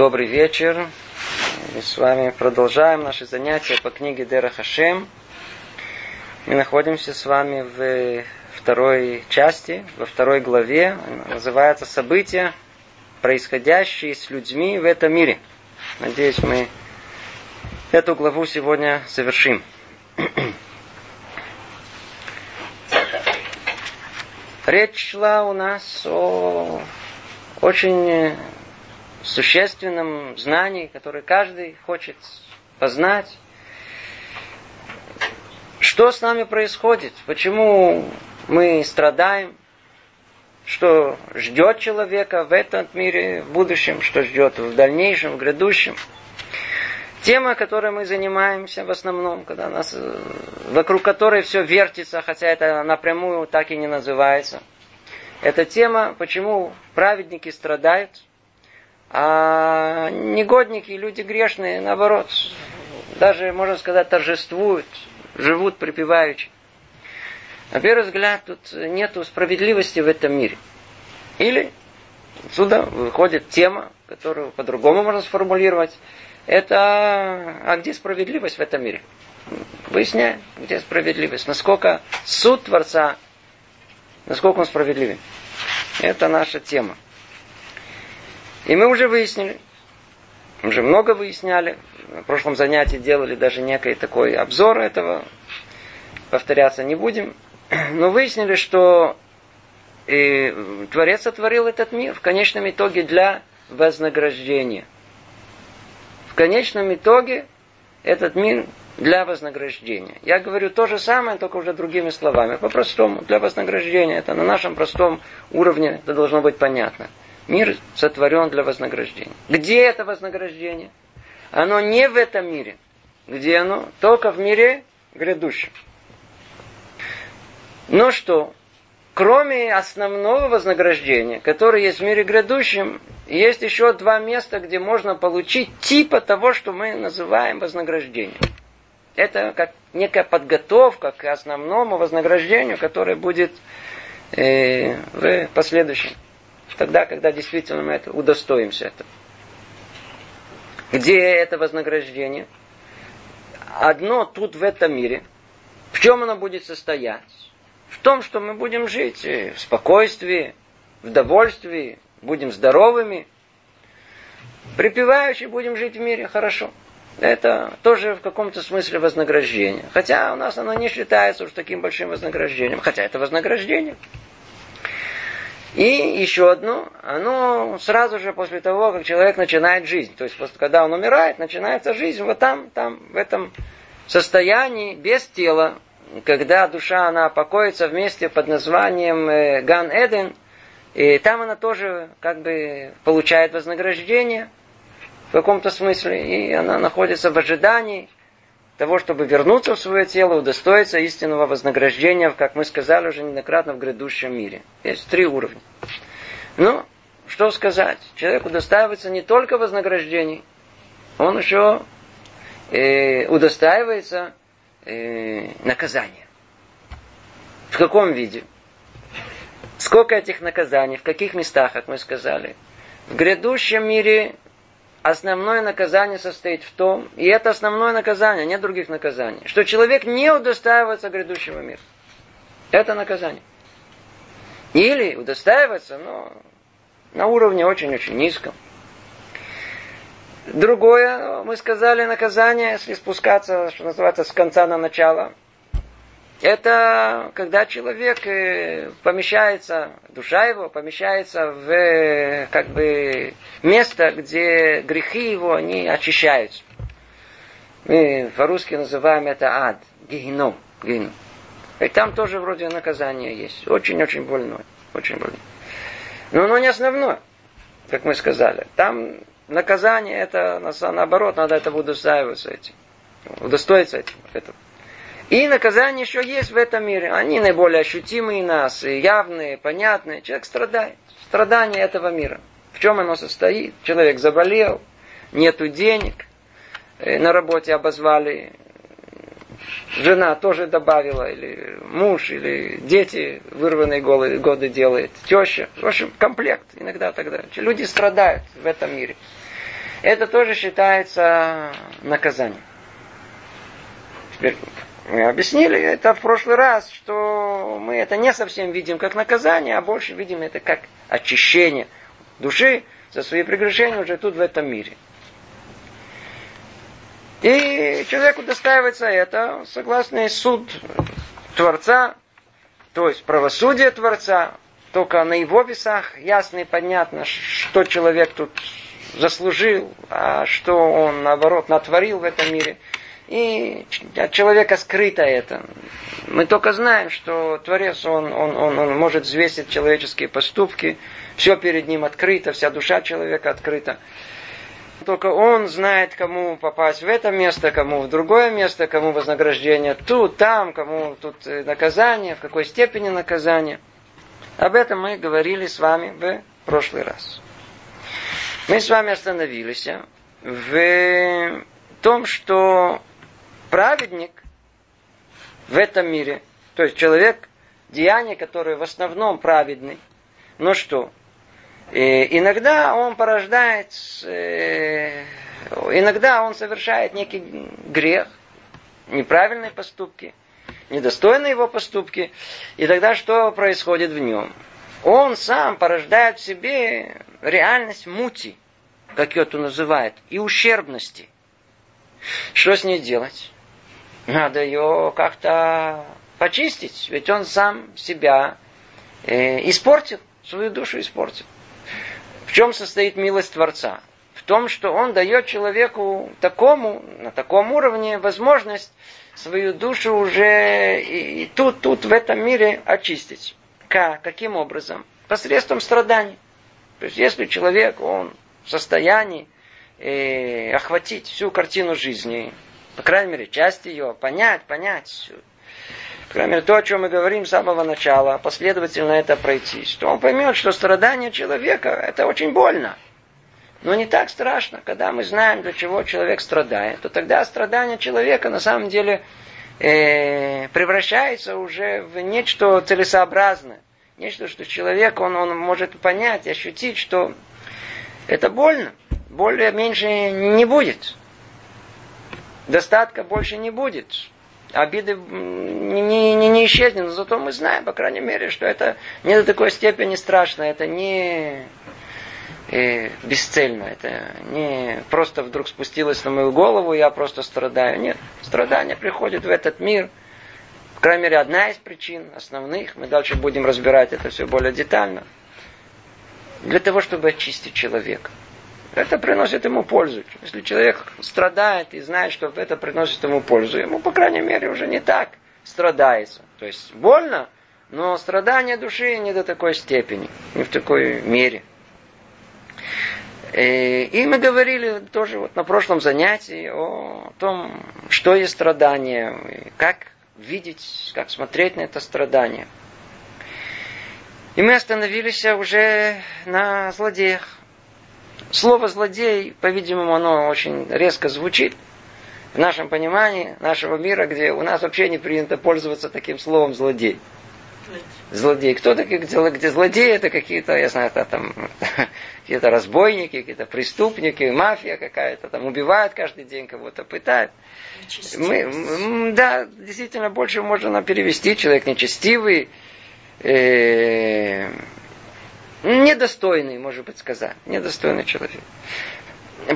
Добрый вечер. Мы с вами продолжаем наши занятия по книге Дера Хашем. Мы находимся с вами в второй части, во второй главе. Она называется «События, происходящие с людьми в этом мире». Надеюсь, мы эту главу сегодня завершим. Речь шла у нас о очень существенном знании, которое каждый хочет познать. Что с нами происходит? Почему мы страдаем? Что ждет человека в этом мире, в будущем, что ждет в дальнейшем, в грядущем? Тема, которой мы занимаемся в основном, когда нас, вокруг которой все вертится, хотя это напрямую так и не называется. Это тема, почему праведники страдают, а негодники, люди грешные, наоборот, даже, можно сказать, торжествуют, живут припеваючи. На первый взгляд, тут нет справедливости в этом мире. Или отсюда выходит тема, которую по-другому можно сформулировать. Это, а где справедливость в этом мире? Выясняем, где справедливость. Насколько суд Творца, насколько он справедливый. Это наша тема. И мы уже выяснили, уже много выясняли, в прошлом занятии делали даже некий такой обзор этого, повторяться не будем, но выяснили, что и Творец сотворил этот мир в конечном итоге для вознаграждения. В конечном итоге этот мир для вознаграждения. Я говорю то же самое, только уже другими словами. По-простому, для вознаграждения. Это на нашем простом уровне это должно быть понятно. Мир сотворен для вознаграждения. Где это вознаграждение? Оно не в этом мире. Где оно? Только в мире грядущем. Но что? Кроме основного вознаграждения, которое есть в мире грядущем, есть еще два места, где можно получить типа того, что мы называем вознаграждением. Это как некая подготовка к основному вознаграждению, которое будет э, в последующем тогда, когда действительно мы это, удостоимся этого. Где это вознаграждение? Одно тут в этом мире. В чем оно будет состоять? В том, что мы будем жить в спокойствии, в довольстве, будем здоровыми, припеваючи будем жить в мире хорошо. Это тоже в каком-то смысле вознаграждение. Хотя у нас оно не считается уж таким большим вознаграждением. Хотя это вознаграждение. И еще одно, оно сразу же после того, как человек начинает жизнь. То есть, когда он умирает, начинается жизнь вот там, там, в этом состоянии, без тела, когда душа, она покоится вместе под названием э, Ган Эден, и там она тоже как бы получает вознаграждение в каком-то смысле, и она находится в ожидании того, чтобы вернуться в свое тело, удостоиться истинного вознаграждения, как мы сказали уже неоднократно, в грядущем мире. Есть три уровня. Ну, что сказать? Человек удостаивается не только вознаграждений, он еще э, удостаивается э, наказания. В каком виде? Сколько этих наказаний, в каких местах, как мы сказали? В грядущем мире основное наказание состоит в том, и это основное наказание, нет других наказаний, что человек не удостаивается грядущего мира. Это наказание. Или удостаивается, но на уровне очень-очень низком. Другое, мы сказали, наказание, если спускаться, что называется, с конца на начало, это когда человек э, помещается, душа его помещается в э, как бы место, где грехи его, они очищаются. Мы по-русски называем это ад, геном, геном. И там тоже вроде наказание есть. Очень-очень больное. Очень больное. Но оно не основное, как мы сказали. Там наказание, это наоборот, надо этого удостаиваться этим. Удостоиться этим. этого. И наказания еще есть в этом мире. Они наиболее ощутимые нас, явные, понятные. Человек страдает. Страдание этого мира. В чем оно состоит? Человек заболел, нету денег, э, на работе обозвали, жена тоже добавила, или муж, или дети вырванные годы делает, теща. В общем, комплект иногда тогда. Люди страдают в этом мире. это тоже считается наказанием. Теперь мы объяснили это в прошлый раз, что мы это не совсем видим как наказание, а больше видим это как очищение души за свои прегрешения уже тут в этом мире. И человеку достаивается это, согласно суд Творца, то есть правосудие Творца, только на его весах ясно и понятно, что человек тут заслужил, а что он, наоборот, натворил в этом мире. И от человека скрыто это. Мы только знаем, что Творец, он, он, он, он может взвесить человеческие поступки, все перед ним открыто, вся душа человека открыта. Только он знает, кому попасть в это место, кому в другое место, кому вознаграждение тут, там, кому тут э, наказание, в какой степени наказание. Об этом мы говорили с вами в прошлый раз. Мы с вами остановились в том, что праведник в этом мире, то есть человек, деяние, которое в основном праведный, но что? И иногда он порождает, э, иногда он совершает некий грех, неправильные поступки, недостойные его поступки. И тогда что происходит в нем? Он сам порождает в себе реальность мути, как ее тут называют, и ущербности. Что с ней делать? Надо ее как-то почистить, ведь он сам себя э, испортил, свою душу испортил. В чем состоит милость Творца? В том, что он дает человеку такому, на таком уровне возможность свою душу уже и, и тут, тут, в этом мире очистить. Как? Каким образом? Посредством страданий. То есть, если человек, он в состоянии э, охватить всю картину жизни, по крайней мере, часть ее, понять, понять, по крайней мере, то, о чем мы говорим с самого начала, последовательно это пройти, то он поймет, что страдание человека – это очень больно. Но не так страшно, когда мы знаем, для чего человек страдает, то тогда страдание человека на самом деле э, превращается уже в нечто целесообразное. Нечто, что человек, он, он может понять, ощутить, что это больно. Более меньше не будет. Достатка больше не будет. Обиды не, не, не исчезнет, но зато мы знаем, по крайней мере, что это не до такой степени страшно, это не э, бесцельно, это не просто вдруг спустилось на мою голову, я просто страдаю. Нет, страдание приходит в этот мир. По крайней мере, одна из причин основных, мы дальше будем разбирать это все более детально, для того, чтобы очистить человека. Это приносит ему пользу. Если человек страдает и знает, что это приносит ему пользу, ему, по крайней мере, уже не так страдается. То есть больно, но страдание души не до такой степени, не в такой мере. Э, и мы говорили тоже вот на прошлом занятии о том, что есть страдание, как видеть, как смотреть на это страдание. И мы остановились уже на злодеях. Слово злодей, по-видимому, оно очень резко звучит в нашем понимании нашего мира, где у нас вообще не принято пользоваться таким словом злодей. Злодей. Кто такие, где, злодеи? Это какие-то, я знаю, это там какие-то разбойники, какие-то преступники, мафия какая-то, там убивают каждый день кого-то, пытают. Мы, да, действительно, больше можно перевести. Человек нечестивый, э, недостойный, может быть, сказать. Недостойный человек.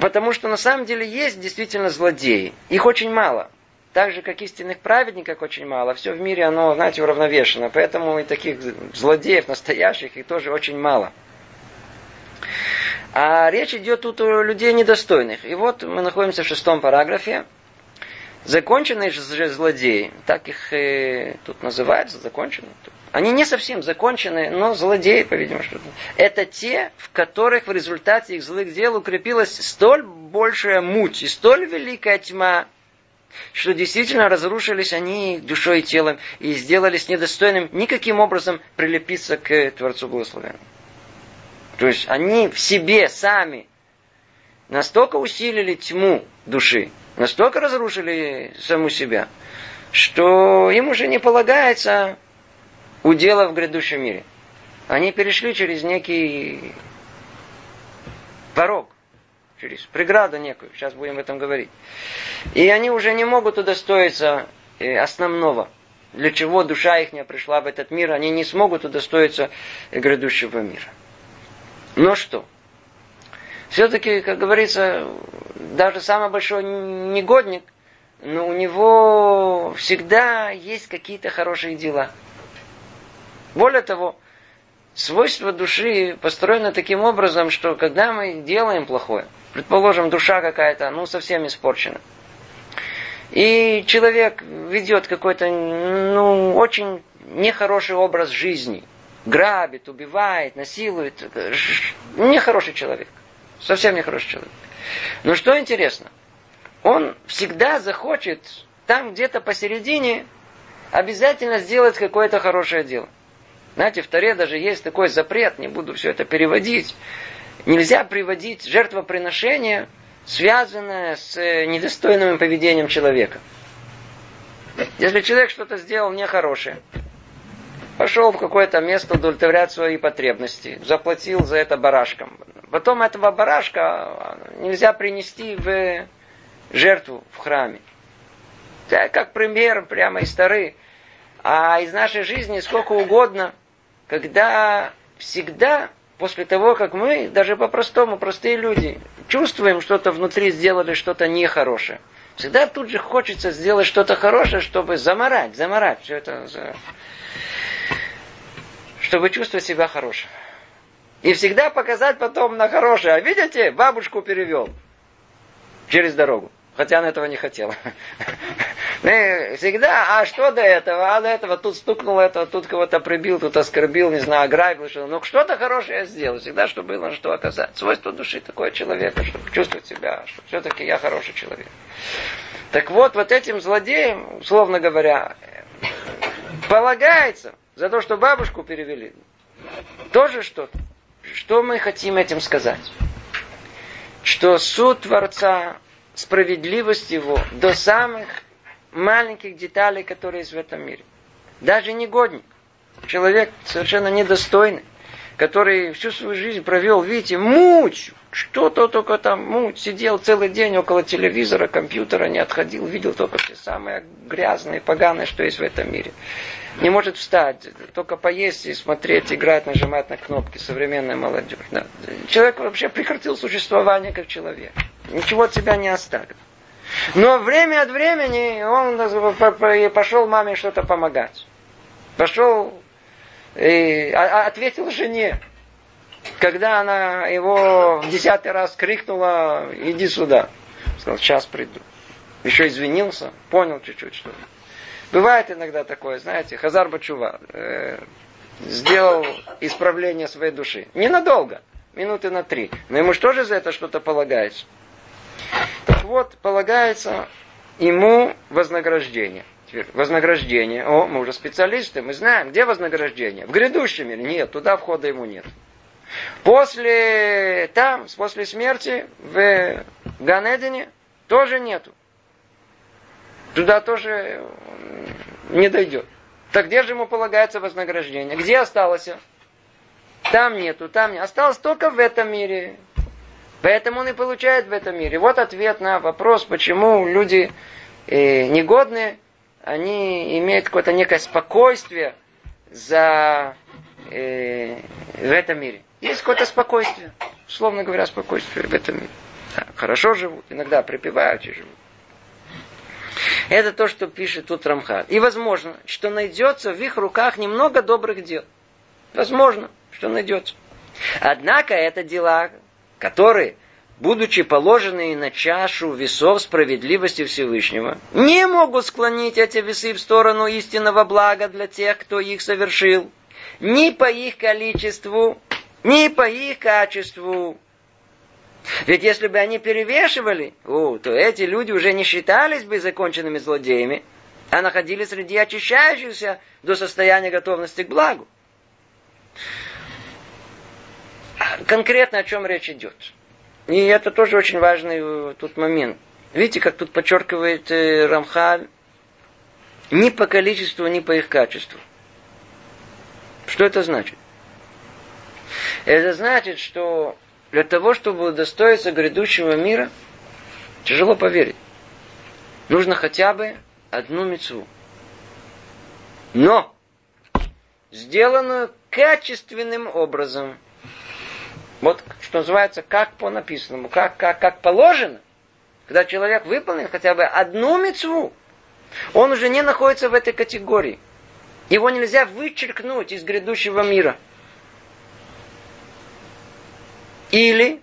Потому что на самом деле есть действительно злодеи. Их очень мало. Так же, как истинных праведников очень мало. Все в мире, оно, знаете, уравновешено. Поэтому и таких злодеев настоящих их тоже очень мало. А речь идет тут о людей недостойных. И вот мы находимся в шестом параграфе. Законченные же злодеи, так их э, тут называются, законченные. Они не совсем законченные, но злодеи, по-видимому, что это те, в которых в результате их злых дел укрепилась столь большая муть и столь великая тьма, что действительно разрушились они душой и телом и сделались недостойным никаким образом прилепиться к Творцу Благословенному. То есть они в себе сами настолько усилили тьму души, настолько разрушили саму себя, что им уже не полагается удела в грядущем мире. Они перешли через некий порог, через преграду некую, сейчас будем об этом говорить. И они уже не могут удостоиться э, основного, для чего душа их не пришла в этот мир, они не смогут удостоиться грядущего мира. Но что? Все-таки, как говорится, даже самый большой негодник, но у него всегда есть какие-то хорошие дела. Более того, свойство души построено таким образом, что когда мы делаем плохое, предположим, душа какая-то, ну, совсем испорчена, и человек ведет какой-то, ну, очень нехороший образ жизни, грабит, убивает, насилует, нехороший человек, совсем нехороший человек. Но что интересно, он всегда захочет там где-то посередине обязательно сделать какое-то хорошее дело. Знаете, в Таре даже есть такой запрет, не буду все это переводить. Нельзя приводить жертвоприношение, связанное с э, недостойным поведением человека. Если человек что-то сделал нехорошее, пошел в какое-то место удовлетворять свои потребности, заплатил за это барашком. Потом этого барашка нельзя принести в жертву в храме. Это как пример прямо из Тары. А из нашей жизни сколько угодно – когда всегда после того, как мы, даже по-простому, простые люди, чувствуем что-то внутри, сделали что-то нехорошее, всегда тут же хочется сделать что-то хорошее, чтобы заморать, заморать все это, чтобы чувствовать себя хорошим. И всегда показать потом на хорошее. А видите, бабушку перевел через дорогу. Хотя она этого не хотела. Мы всегда, а что до этого? А до этого тут стукнул этого, тут кого-то прибил, тут оскорбил, не знаю, ограбил, что Ну, что-то хорошее я сделал. Всегда, что было, что оказать. Свойство души такое человека, чтобы чувствовать себя, что все-таки я хороший человек. Так вот, вот этим злодеям, условно говоря, полагается за то, что бабушку перевели, тоже что-то. Что мы хотим этим сказать? Что суд Творца, справедливость его до самых маленьких деталей, которые есть в этом мире. Даже негодник, человек совершенно недостойный, который всю свою жизнь провел, видите, муть, что-то только там муть, сидел целый день около телевизора, компьютера, не отходил, видел только все самые грязные, поганые, что есть в этом мире. Не может встать, только поесть и смотреть, играть, нажимать на кнопки, современная молодежь. Да. Человек вообще прекратил существование как человек. Ничего от себя не оставил. Но время от времени он пошел маме что-то помогать. Пошел и а, а, ответил жене, когда она его в десятый раз крикнула, иди сюда. Сказал, сейчас приду. Еще извинился, понял чуть-чуть, что Бывает иногда такое, знаете, Хазар Бачува э, сделал исправление своей души. Ненадолго, минуты на три. Но ему же за это что-то полагается? Так вот, полагается ему вознаграждение. Вознаграждение. О, мы уже специалисты, мы знаем, где вознаграждение. В грядущем мире? Нет, туда входа ему нет. После, там, после смерти, в Ганедине тоже нету. Туда тоже не дойдет. Так где же ему полагается вознаграждение? Где осталось? Там нету, там нет. Осталось только в этом мире. Поэтому он и получает в этом мире. Вот ответ на вопрос, почему люди э, негодные, они имеют какое-то некое спокойствие за, э, в этом мире. Есть какое-то спокойствие, условно говоря, спокойствие в этом мире. Да, хорошо живут, иногда припевают и живут. Это то, что пишет тут Рамхат. И возможно, что найдется в их руках немного добрых дел. Возможно, что найдется. Однако это дела, которые, будучи положенные на чашу весов справедливости Всевышнего, не могут склонить эти весы в сторону истинного блага для тех, кто их совершил, ни по их количеству, ни по их качеству. Ведь если бы они перевешивали, о, то эти люди уже не считались бы законченными злодеями, а находились среди очищающихся до состояния готовности к благу конкретно о чем речь идет. И это тоже очень важный э, тут момент. Видите, как тут подчеркивает э, Рамхаль, ни по количеству, ни по их качеству. Что это значит? Это значит, что для того, чтобы удостоиться грядущего мира, тяжело поверить. Нужно хотя бы одну мецву. Но сделанную качественным образом. Вот что называется, как по написанному, как, как, как положено. Когда человек выполнил хотя бы одну мецву, он уже не находится в этой категории. Его нельзя вычеркнуть из грядущего мира. Или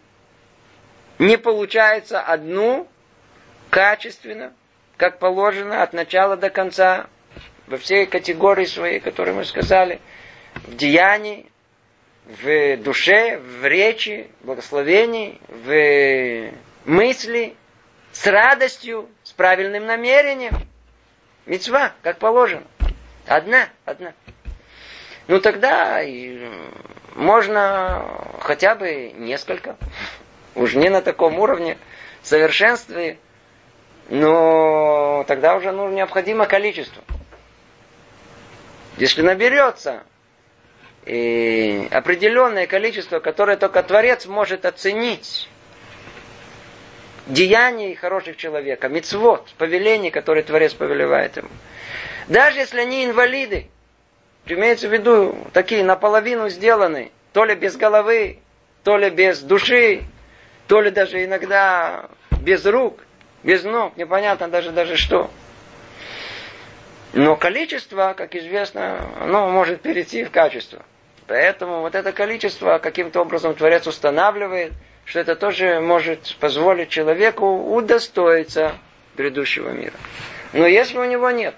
не получается одну качественно, как положено, от начала до конца, во всей категории своей, которые мы сказали, в деянии, в душе, в речи, благословении, в мысли, с радостью, с правильным намерением. Мецва, как положено. Одна, одна. Ну тогда можно хотя бы несколько. Уж не на таком уровне совершенстве, но тогда уже ну, необходимо количество. Если наберется и определенное количество, которое только Творец может оценить, деяний хороших человека, мицвод, повелений, которые Творец повелевает ему. Даже если они инвалиды, имеется в виду такие наполовину сделаны, то ли без головы, то ли без души, то ли даже иногда без рук, без ног, непонятно даже даже что. Но количество, как известно, оно может перейти в качество. Поэтому вот это количество каким-то образом Творец устанавливает, что это тоже может позволить человеку удостоиться грядущего мира. Но если у него нет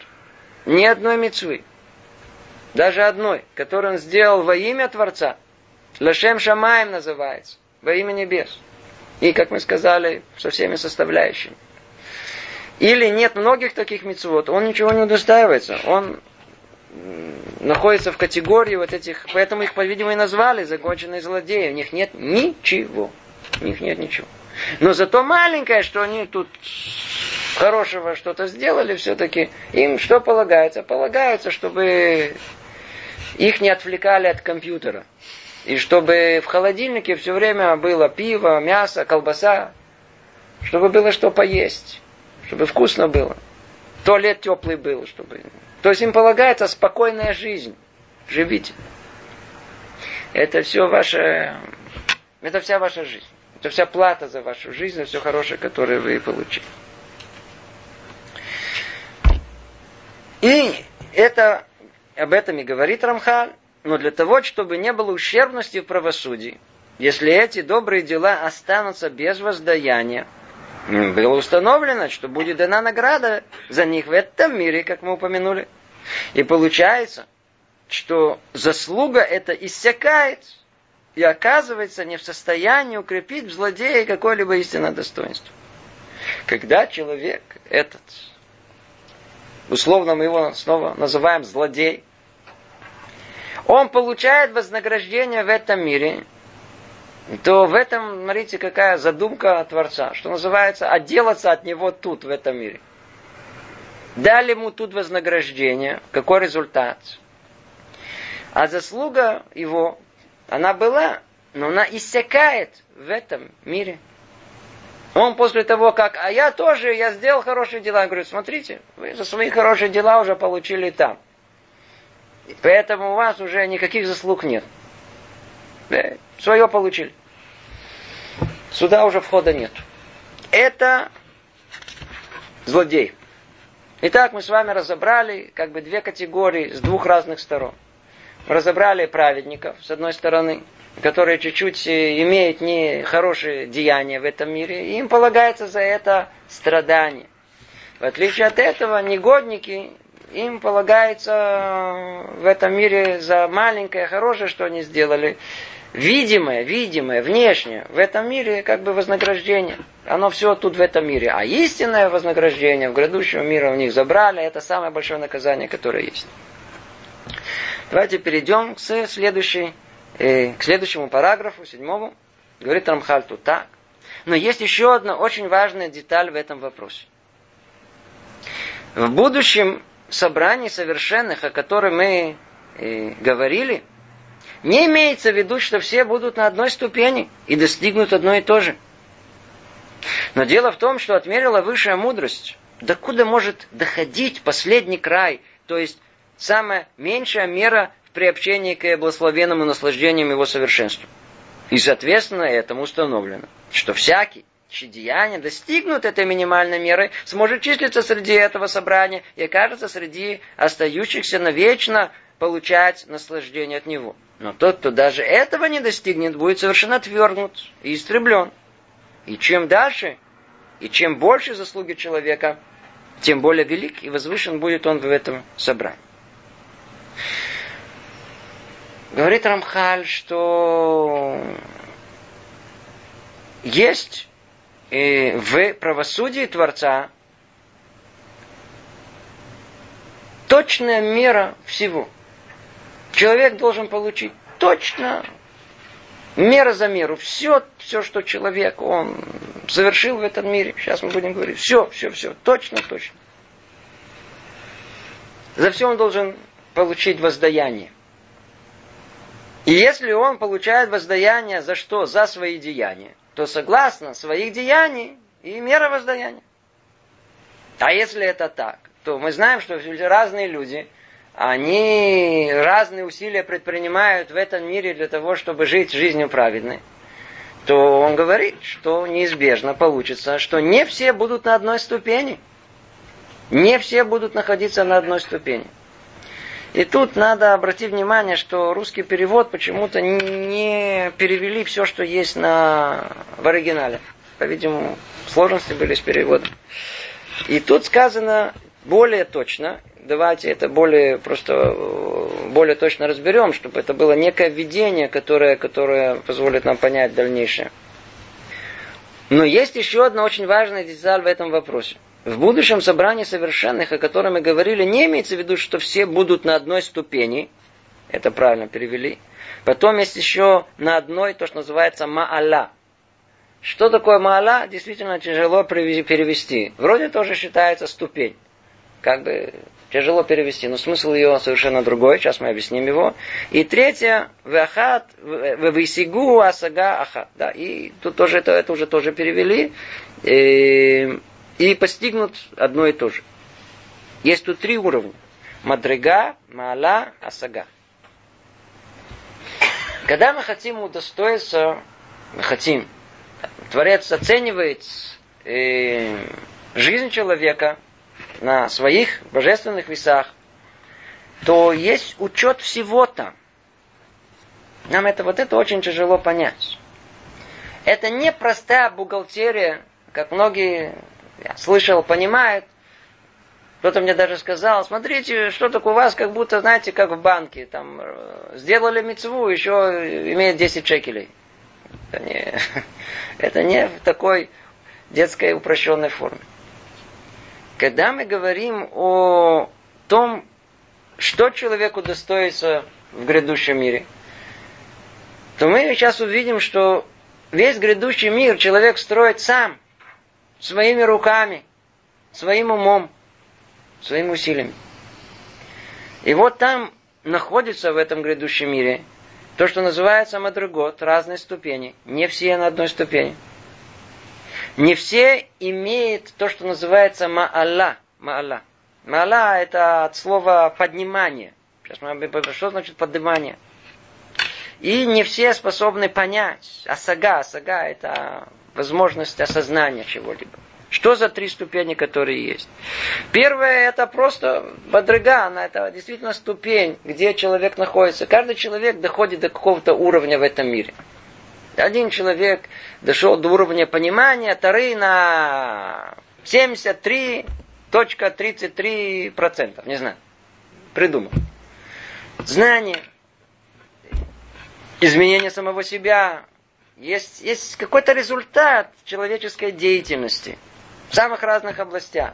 ни одной мецвы, даже одной, которую он сделал во имя Творца, Лашем Шамаем называется, во имя небес. И, как мы сказали, со всеми составляющими. Или нет многих таких мецвод, он ничего не удостаивается. Он находится в категории вот этих, поэтому их, по-видимому, и назвали законченные злодеи. У них нет ничего. У них нет ничего. Но зато маленькое, что они тут хорошего что-то сделали, все-таки им что полагается? Полагается, чтобы их не отвлекали от компьютера. И чтобы в холодильнике все время было пиво, мясо, колбаса. Чтобы было что поесть. Чтобы вкусно было. Туалет теплый был, чтобы то есть им полагается спокойная жизнь. Живите. Это все ваше, это вся ваша жизнь. Это вся плата за вашу жизнь, за все хорошее, которое вы получили. И это, об этом и говорит Рамхаль, но для того, чтобы не было ущербности в правосудии, если эти добрые дела останутся без воздаяния, было установлено, что будет дана награда за них в этом мире, как мы упомянули. И получается, что заслуга эта иссякает и оказывается не в состоянии укрепить в злодее какое-либо истинное достоинство. Когда человек этот, условно мы его снова называем злодей, он получает вознаграждение в этом мире, то в этом, смотрите, какая задумка Творца, что называется, отделаться от него тут, в этом мире. Дали ему тут вознаграждение. Какой результат? А заслуга его, она была, но она иссякает в этом мире. Он после того, как, а я тоже, я сделал хорошие дела, он говорит, смотрите, вы за свои хорошие дела уже получили там. Поэтому у вас уже никаких заслуг нет. Да, свое получили. Сюда уже входа нет. Это злодей. Итак, мы с вами разобрали как бы две категории с двух разных сторон. Мы разобрали праведников, с одной стороны, которые чуть-чуть э, имеют не хорошие деяния в этом мире, и им полагается за это страдание. В отличие от этого, негодники, им полагается в этом мире за маленькое хорошее, что они сделали, видимое, видимое, внешнее, в этом мире как бы вознаграждение. Оно все тут в этом мире. А истинное вознаграждение в грядущем мире у них забрали, это самое большое наказание, которое есть. Давайте перейдем к, следующей, э, к следующему параграфу, седьмому. Говорит Рамхаль тут так. Но есть еще одна очень важная деталь в этом вопросе. В будущем собрании совершенных, о котором мы э, говорили, Не имеется в виду, что все будут на одной ступени и достигнут одно и то же. Но дело в том, что отмерила высшая мудрость. Докуда может доходить последний край, то есть самая меньшая мера в приобщении к благословенному наслаждению его совершенству. И, соответственно, этому установлено, что всякий, чьи деяния достигнут этой минимальной меры, сможет числиться среди этого собрания и окажется среди остающихся навечно получать наслаждение от него. Но тот, кто даже этого не достигнет, будет совершенно отвергнут и истреблен. И чем дальше, и чем больше заслуги человека, тем более велик и возвышен будет он в этом собрании. Говорит Рамхаль, что есть э, в правосудии Творца точная мера всего. Человек должен получить точно мера за меру. Все, все, что человек, он совершил в этом мире. Сейчас мы будем говорить. Все, все, все. Точно, точно. За все он должен получить воздаяние. И если он получает воздаяние за что? За свои деяния, то согласно своих деяний и мера воздаяния. А если это так, то мы знаем, что разные люди, они разные усилия предпринимают в этом мире для того, чтобы жить жизнью праведной, то он говорит, что неизбежно получится, что не все будут на одной ступени. Не все будут находиться на одной ступени. И тут надо обратить внимание, что русский перевод почему-то не перевели все, что есть на, в оригинале. По-видимому, сложности были с переводом. И тут сказано более точно, давайте это более просто более точно разберем, чтобы это было некое видение, которое, которое позволит нам понять дальнейшее. Но есть еще одна очень важная деталь в этом вопросе. В будущем собрании совершенных, о котором мы говорили, не имеется в виду, что все будут на одной ступени. Это правильно перевели. Потом есть еще на одной то, что называется ма'ала. Что такое ма'ала, действительно тяжело перевести. Вроде тоже считается ступень. Как бы тяжело перевести, но смысл ее совершенно другой. Сейчас мы объясним его. И третье, вахат, висигу асага ахат. Да, и тут тоже это, это уже тоже перевели. И и постигнут одно и то же. Есть тут три уровня. Мадрига, Маала, Асага. Когда мы хотим удостоиться, мы хотим, Творец оценивает э, жизнь человека на своих божественных весах, то есть учет всего там. Нам это вот это очень тяжело понять. Это не простая бухгалтерия, как многие я слышал, понимает. Кто-то мне даже сказал, смотрите, что так у вас, как будто, знаете, как в банке. Там э, сделали мецву, еще имеет 10 шекелей. Это не, это не в такой детской упрощенной форме. Когда мы говорим о том, что человеку достоится в грядущем мире, то мы сейчас увидим, что весь грядущий мир человек строит сам своими руками, своим умом, своими усилиями. И вот там находится в этом грядущем мире то, что называется мадрагот, разные ступени. Не все на одной ступени. Не все имеют то, что называется маалла. Маалла. Маалла это от слова поднимание. Сейчас мы что значит поднимание? И не все способны понять. Асага, асага это возможность осознания чего-либо. Что за три ступени, которые есть? Первое это просто бодрыган, это действительно ступень, где человек находится. Каждый человек доходит до какого-то уровня в этом мире. Один человек дошел до уровня понимания, вторые на 73.33%, не знаю, придумал. Знание, изменение самого себя, есть, есть какой-то результат человеческой деятельности в самых разных областях.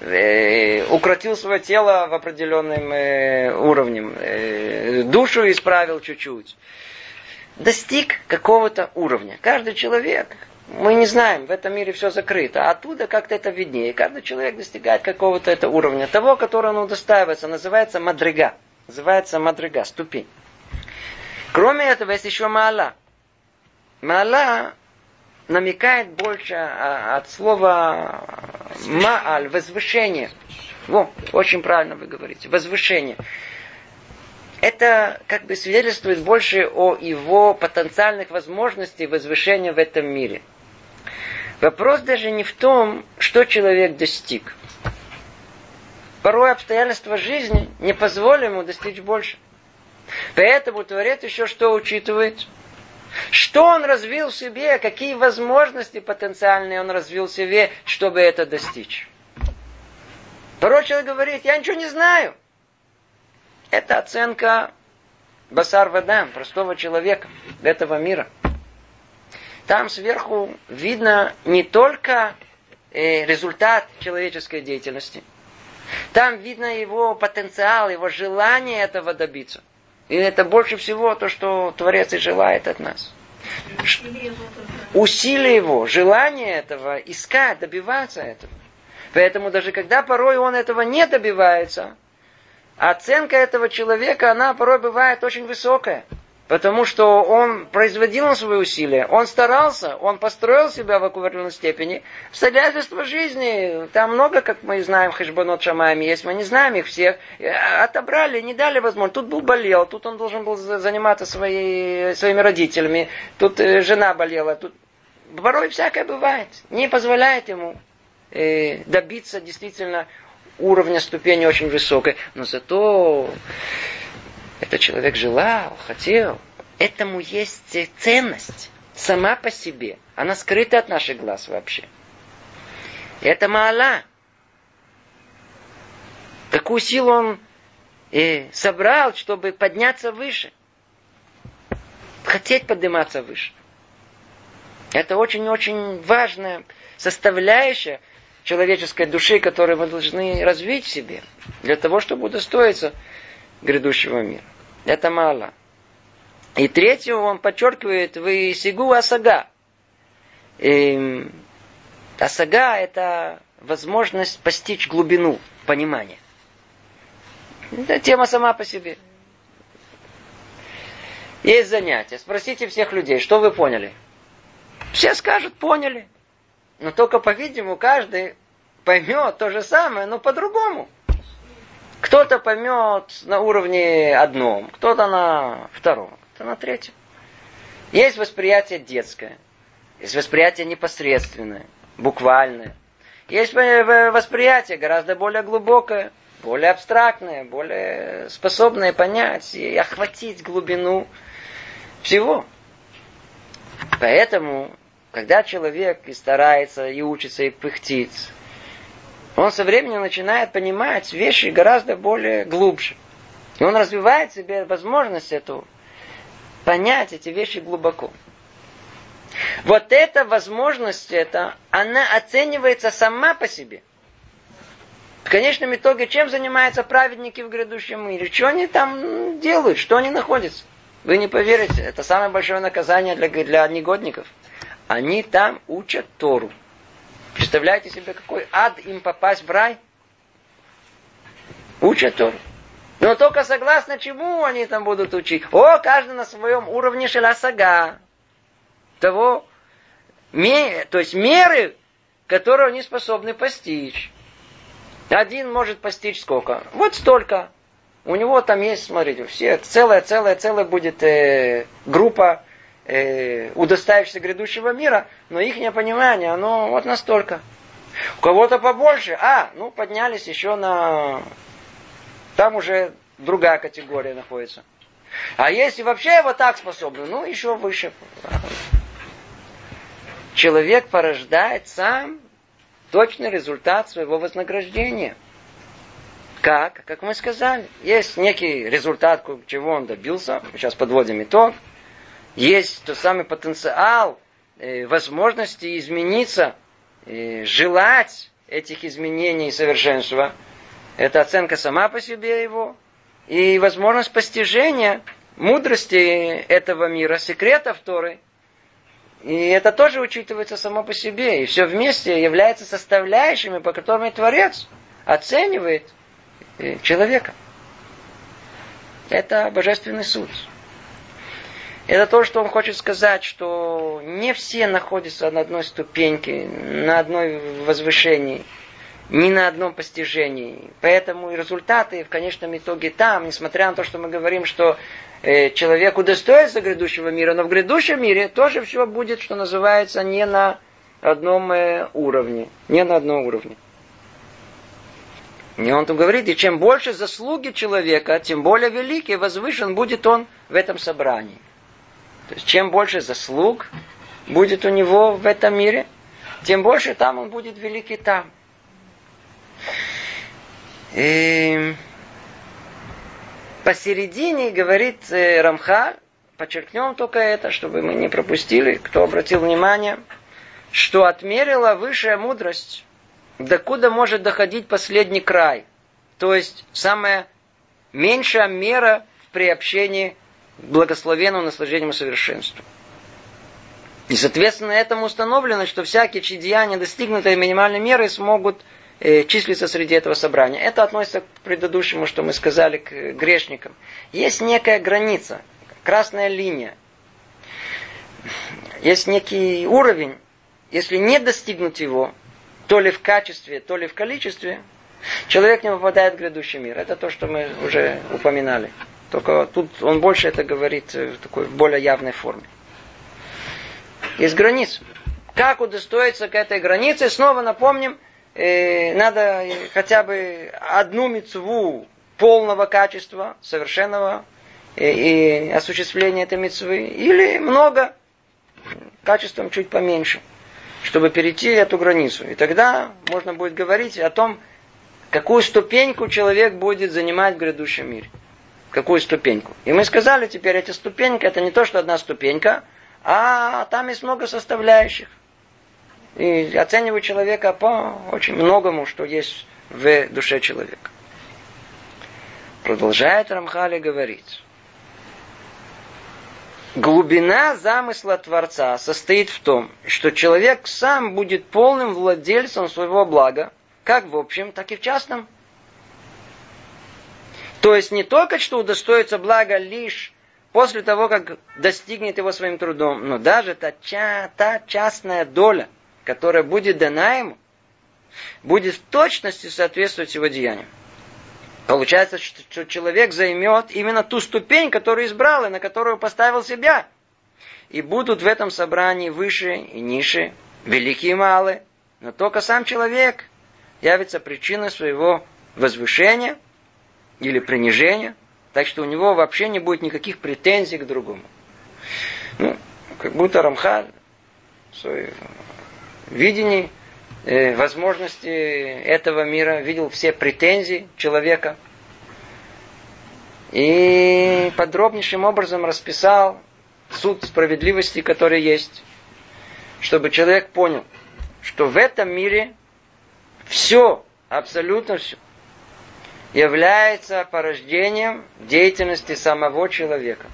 Э, укротил свое тело в определенном э, уровне, э, душу исправил чуть-чуть. Достиг какого-то уровня. Каждый человек, мы не знаем, в этом мире все закрыто, а оттуда как-то это виднее. Каждый человек достигает какого-то это уровня. Того, которого он удостаивается, называется мадрига. Называется мадрига, ступень. Кроме этого, есть еще мала. Мала намекает больше от слова мааль, возвышение. Во, очень правильно вы говорите, возвышение. Это как бы свидетельствует больше о его потенциальных возможностях возвышения в этом мире. Вопрос даже не в том, что человек достиг. Порой обстоятельства жизни не позволят ему достичь больше. Поэтому Творец еще что учитывает? Что он развил в себе, какие возможности потенциальные он развил в себе, чтобы это достичь. Порой человек говорит, я ничего не знаю. Это оценка басар вадам, простого человека, этого мира. Там сверху видно не только э, результат человеческой деятельности. Там видно его потенциал, его желание этого добиться. И это больше всего то, что Творец и желает от нас. Усилие его, желание этого, искать, добиваться этого. Поэтому даже когда порой он этого не добивается, оценка этого человека, она порой бывает очень высокая. Потому что он производил свои усилия, он старался, он построил себя в определенной степени. Обстоятельства жизни, там много, как мы знаем, хешбанот шамами есть, мы не знаем их всех. Отобрали, не дали возможность. Тут был болел, тут он должен был заниматься своей, своими родителями, тут э, жена болела, тут порой всякое бывает. Не позволяет ему э, добиться действительно уровня ступени очень высокой. Но зато этот человек желал, хотел. Этому есть ценность сама по себе. Она скрыта от наших глаз вообще. И это мала. Какую силу он э, собрал, чтобы подняться выше. Хотеть подниматься выше. Это очень-очень важная составляющая человеческой души, которую мы должны развить в себе, для того, чтобы удостоиться грядущего мира. Это мало. И третьего он подчеркивает в Сигу Асага. И эм, Асага это возможность постичь глубину понимания. Это тема сама по себе. Есть занятия. Спросите всех людей, что вы поняли. Все скажут, поняли. Но только, по-видимому, каждый поймет то же самое, но по-другому. Кто-то поймет на уровне одном, кто-то на втором, кто-то на третьем. Есть восприятие детское, есть восприятие непосредственное, буквальное. Есть восприятие гораздо более глубокое, более абстрактное, более способное понять и охватить глубину всего. Поэтому, когда человек и старается, и учится, и пыхтит, он со временем начинает понимать вещи гораздо более глубже. И он развивает в себе возможность эту понять эти вещи глубоко. Вот эта возможность, это, она оценивается сама по себе. В конечном итоге, чем занимаются праведники в грядущем мире? Что они там делают? Что они находятся? Вы не поверите, это самое большое наказание для, для негодников. Они там учат Тору. Представляете себе, какой ад им попасть в рай? Учат Тору. Но только согласно чему они там будут учить? О, каждый на своем уровне шеласага. Того, то есть меры, которые они способны постичь. Один может постичь сколько? Вот столько. У него там есть, смотрите, все, целая, целая, целая будет э, группа э, удостаившихся грядущего мира, но их непонимание, оно вот настолько. У кого-то побольше, а, ну, поднялись еще на... Там уже другая категория находится. А если вообще вот так способны, ну, еще выше. Человек порождает сам точный результат своего вознаграждения. Как? Как мы сказали. Есть некий результат, чего он добился. Сейчас подводим итог есть тот самый потенциал, э, возможности измениться, э, желать этих изменений и совершенства. Это оценка сама по себе его. И возможность постижения мудрости этого мира, секретов Торы. И это тоже учитывается само по себе. И все вместе является составляющими, по которым Творец оценивает э, человека. Это божественный суд. Это то, что он хочет сказать, что не все находятся на одной ступеньке, на одной возвышении, ни на одном постижении. Поэтому и результаты в конечном итоге там, несмотря на то, что мы говорим, что э, человек удостоится грядущего мира, но в грядущем мире тоже все будет, что называется, не на одном э, уровне. Не на одном уровне. И он тут говорит, и чем больше заслуги человека, тем более великий, возвышен будет он в этом собрании. Чем больше заслуг будет у него в этом мире, тем больше там он будет великий там. И посередине, говорит э, Рамха, подчеркнем только это, чтобы мы не пропустили, кто обратил внимание, что отмерила высшая мудрость докуда может доходить последний край. То есть самая меньшая мера в приобщении благословенному наслаждению совершенству. И, соответственно, этому установлено, что всякие чьи достигнутые минимальной меры, смогут э, числиться среди этого собрания. Это относится к предыдущему, что мы сказали, к грешникам. Есть некая граница, красная линия. Есть некий уровень, если не достигнуть его, то ли в качестве, то ли в количестве, человек не попадает в грядущий мир. Это то, что мы уже упоминали. Только тут он больше это говорит в такой более явной форме. Есть граница. Как удостоиться к этой границе? Снова напомним, э, надо хотя бы одну мецву полного качества, совершенного э, и осуществления этой мецвы, или много, качеством чуть поменьше чтобы перейти эту границу. И тогда можно будет говорить о том, какую ступеньку человек будет занимать в грядущем мире. Какую ступеньку. И мы сказали теперь, эти ступеньки, это не то, что одна ступенька, а там есть много составляющих. И оцениваю человека по очень многому, что есть в душе человека. Продолжает Рамхали говорить. Глубина замысла Творца состоит в том, что человек сам будет полным владельцем своего блага, как в общем, так и в частном. То есть не только что удостоится блага лишь после того, как достигнет его своим трудом, но даже та, та частная доля, которая будет дана ему, будет в точности соответствовать его деяниям. Получается, что человек займет именно ту ступень, которую избрал и на которую поставил себя. И будут в этом собрании выше и ниже, великие и малые. Но только сам человек явится причиной своего возвышения или принижения. Так что у него вообще не будет никаких претензий к другому. Ну, как будто Рамхаль в своем видении Э, возможности этого мира, видел все претензии человека. И подробнейшим образом расписал суд справедливости, который есть. Чтобы человек понял, что в этом мире все, абсолютно все, является порождением деятельности самого человека.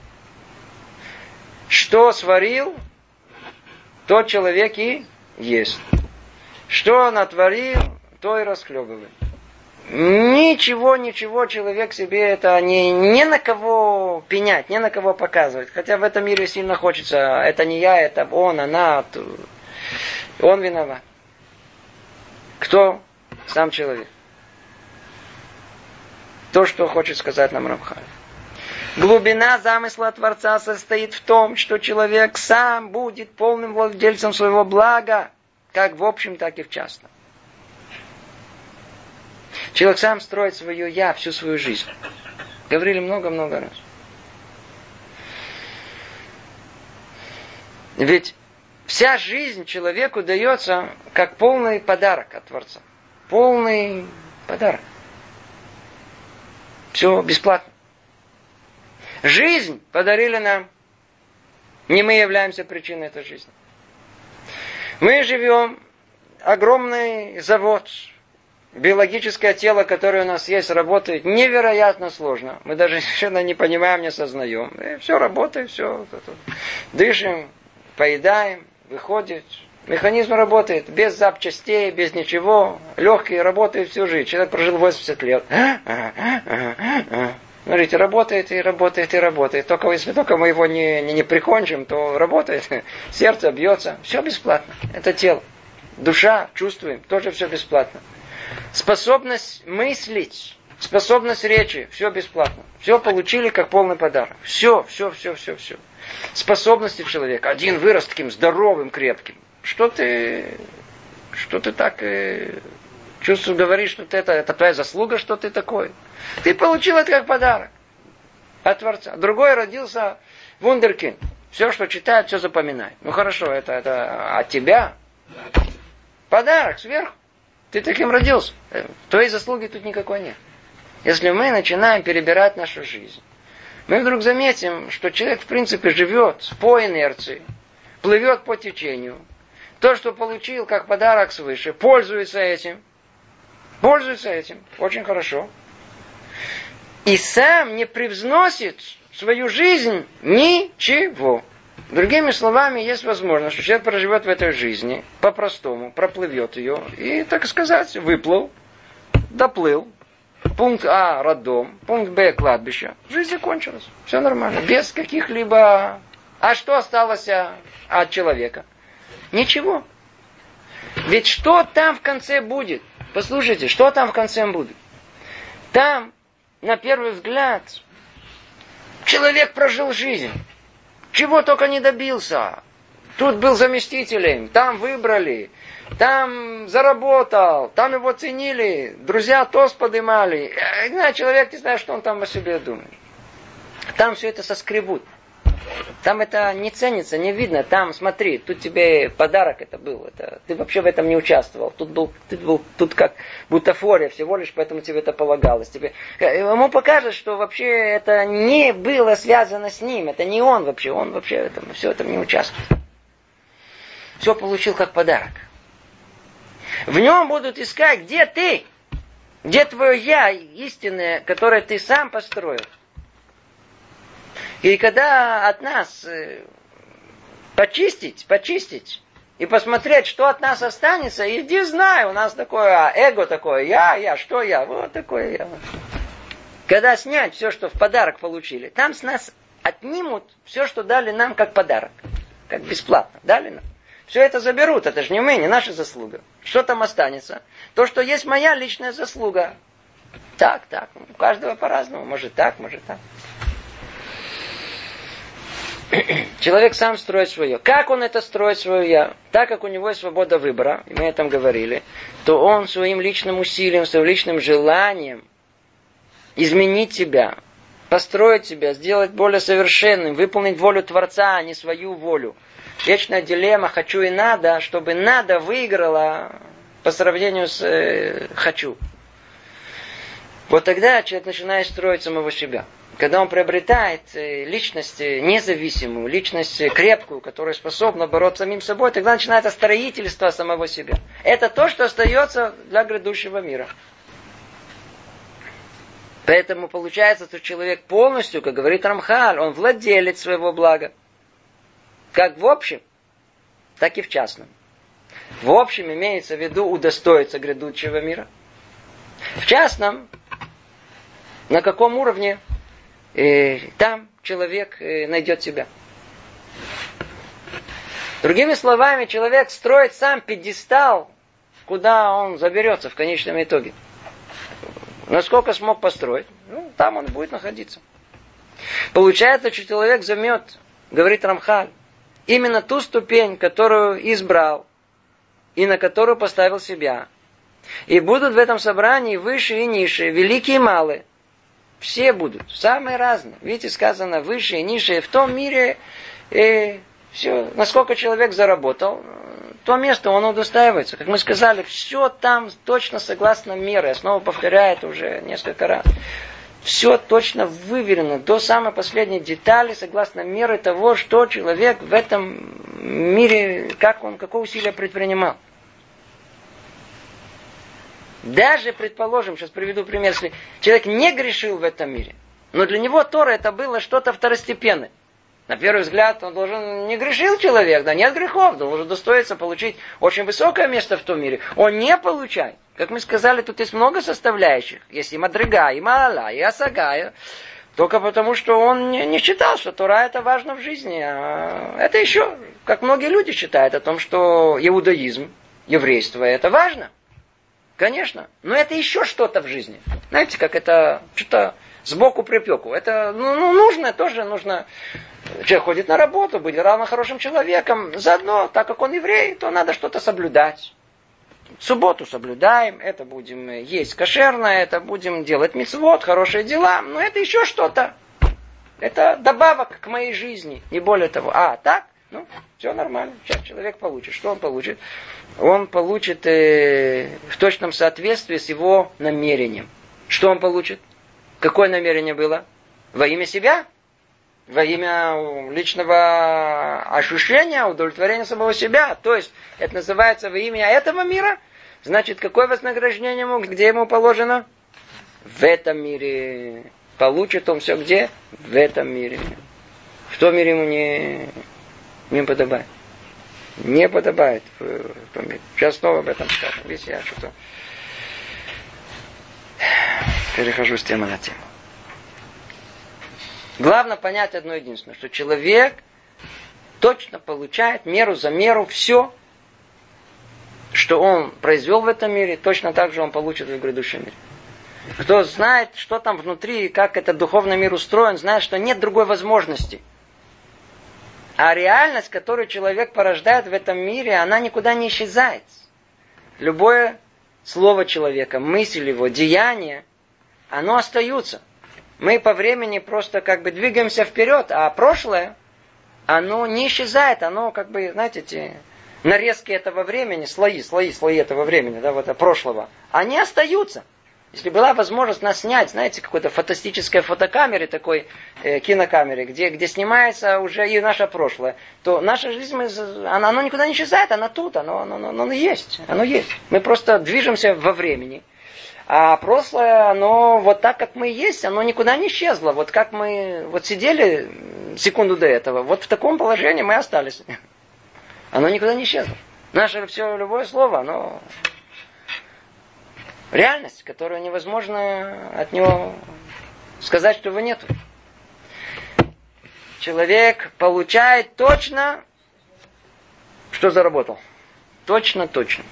Что сварил, тот человек и есть. Что натворил, то и расхлебывай. Ничего, ничего человек себе это не, не на кого пенять, не на кого показывать. Хотя в этом мире сильно хочется, это не я, это он, она, он виноват. Кто? Сам человек. То, что хочет сказать нам Рамхаль. Глубина замысла Творца состоит в том, что человек сам будет полным владельцем своего блага, как в общем, так и в частном. Человек сам строит свое я всю свою жизнь. Говорили много-много раз. Ведь вся жизнь человеку дается как полный подарок от Творца. Полный подарок. Все бесплатно. Жизнь подарили нам. Не мы являемся причиной этой жизни. Мы живем, огромный завод, биологическое тело, которое у нас есть, работает невероятно сложно. Мы даже совершенно не понимаем, не осознаем. И все работает, все. Дышим, поедаем, выходит. Механизм работает без запчастей, без ничего. Легкий работает всю жизнь. Человек прожил 80 лет. Смотрите, работает и работает и работает. Только если только мы его не, не, не прикончим, то работает. Сердце бьется. Все бесплатно. Это тело. Душа, чувствуем, тоже все бесплатно. Способность мыслить, способность речи, все бесплатно. Все получили как полный подарок. Все, все, все, все, все. Способности человека. Один вырос таким здоровым, крепким. Что ты, что ты так э, чувствуешь, говоришь, что это, это твоя заслуга, что ты такой. Ты получил это как подарок от Творца. Другой родился вундеркин. Все, что читает, все запоминает. Ну хорошо, это, это от тебя. Подарок сверху. Ты таким родился. Э, твоей заслуги тут никакой нет. Если мы начинаем перебирать нашу жизнь, мы вдруг заметим, что человек в принципе живет по инерции, плывет по течению. То, что получил как подарок свыше, пользуется этим. Пользуется этим. Очень хорошо и сам не превзносит свою жизнь ничего. Другими словами, есть возможность, что человек проживет в этой жизни по-простому, проплывет ее и, так сказать, выплыл, доплыл. Пункт А – роддом, пункт Б – кладбище. Жизнь закончилась. Все нормально. Без каких-либо... А что осталось от человека? Ничего. Ведь что там в конце будет? Послушайте, что там в конце будет? Там на первый взгляд, человек прожил жизнь. Чего только не добился. Тут был заместителем, там выбрали, там заработал, там его ценили, друзья тост поднимали. И, человек не знает, что он там о себе думает. Там все это соскребут. Там это не ценится, не видно. Там, смотри, тут тебе подарок это был. Это, ты вообще в этом не участвовал. Тут был, ты был тут как бутафория всего лишь, поэтому тебе это полагалось. Тебе, ему покажет, что вообще это не было связано с ним. Это не он вообще. Он вообще в этом, все этом не участвует. Все получил как подарок. В нем будут искать, где ты, где твое я истинное, которое ты сам построил. И когда от нас э, почистить, почистить, и посмотреть, что от нас останется, иди знай, у нас такое эго такое, я, я, что я, вот такое я. Когда снять все, что в подарок получили, там с нас отнимут все, что дали нам как подарок, как бесплатно, дали нам. Все это заберут, это же не мы, не наша заслуга. Что там останется? То, что есть моя личная заслуга. Так, так, у каждого по-разному, может так, может так. Человек сам строит свое. Как он это строит свое я? Так как у него есть свобода выбора, и мы о этом говорили, то он своим личным усилием, своим личным желанием изменить себя, построить себя, сделать более совершенным, выполнить волю Творца, а не свою волю. Вечная дилемма «хочу и надо», чтобы «надо» выиграла по сравнению с э, «хочу». Вот тогда человек начинает строить самого себя когда он приобретает э, личность э, независимую, личность э, крепкую, которая способна бороться самим собой, тогда начинается строительство самого себя. Это то, что остается для грядущего мира. Поэтому получается, что человек полностью, как говорит Рамхаль, он владелец своего блага. Как в общем, так и в частном. В общем имеется в виду удостоиться грядущего мира. В частном, на каком уровне э, там человек э, найдет себя. Другими словами, человек строит сам пьедестал, куда он заберется в конечном итоге. Насколько смог построить, ну, там он будет находиться. Получается, что человек займет, говорит Рамхаль, именно ту ступень, которую избрал и на которую поставил себя. И будут в этом собрании выше и ниже, великие и малые – все будут, самые разные. Видите, сказано выше и. В том мире э, все, насколько человек заработал, то место он удостаивается. Как мы сказали, все там точно согласно меры. Я снова повторяю это уже несколько раз. Все точно выверено до самой последней детали, согласно меры того, что человек в этом мире, как он, какое усилие предпринимал. Даже, предположим, сейчас приведу пример, если человек не грешил в этом мире, но для него Тора это было что-то второстепенное. На первый взгляд, он должен, не грешил человек, да нет грехов, должен достоиться получить очень высокое место в том мире. Он не получает. Как мы сказали, тут есть много составляющих. Есть и Мадрига, и Маала, и Асагая. Только потому, что он не, не считал, что Тора это важно в жизни. А это еще, как многие люди считают о том, что иудаизм, еврейство это важно. Конечно. Но это еще что-то в жизни. Знаете, как это что-то сбоку припеку. Это ну, ну, нужно, тоже нужно. Человек ходит на работу, быть равно хорошим человеком. Заодно, так как он еврей, то надо что-то соблюдать. Субботу соблюдаем, это будем есть кошерное, это будем делать мецвод, хорошие дела. Но это еще что-то. Это добавок к моей жизни, не более того. А, так? Ну, все нормально. Сейчас человек получит. Что он получит? Он получит э, в точном соответствии с его намерением. Что он получит? Какое намерение было? Во имя себя? Во имя личного ощущения, удовлетворения самого себя. То есть, это называется во имя этого мира. Значит, какое вознаграждение ему, где ему положено? В этом мире. Получит он все где? В этом мире. В том мире ему не, не подобает. Не подобает. Сейчас снова об этом скажем. Видите, я что-то перехожу с темы на тему. Главное понять одно единственное, что человек точно получает меру за меру все, что он произвел в этом мире, точно так же он получит в грядущем мире. Кто знает, что там внутри, как этот духовный мир устроен, знает, что нет другой возможности. А реальность, которую человек порождает в этом мире, она никуда не исчезает. Любое слово человека, мысль его, деяние – оно остается. Мы по времени просто как бы двигаемся вперед, а прошлое, оно не исчезает, оно как бы, знаете, эти нарезки этого времени, слои, слои, слои этого времени, да, вот прошлого, они остаются. Если была возможность нас снять, знаете, какой-то фантастической фотокамере, такой э, кинокамере, где, где снимается уже и наше прошлое, то наша жизнь, мы, она, оно никуда не исчезает, она тут, оно, оно, оно, оно есть, оно есть. Мы просто движемся во времени. А прошлое, оно вот так, как мы есть, оно никуда не исчезло. Вот как мы вот сидели секунду до этого, вот в таком положении мы остались. Оно никуда не исчезло. Наше все, любое слово, оно реальность, которую невозможно от него сказать, что его нету. Человек получает точно, что заработал. Точно, точно.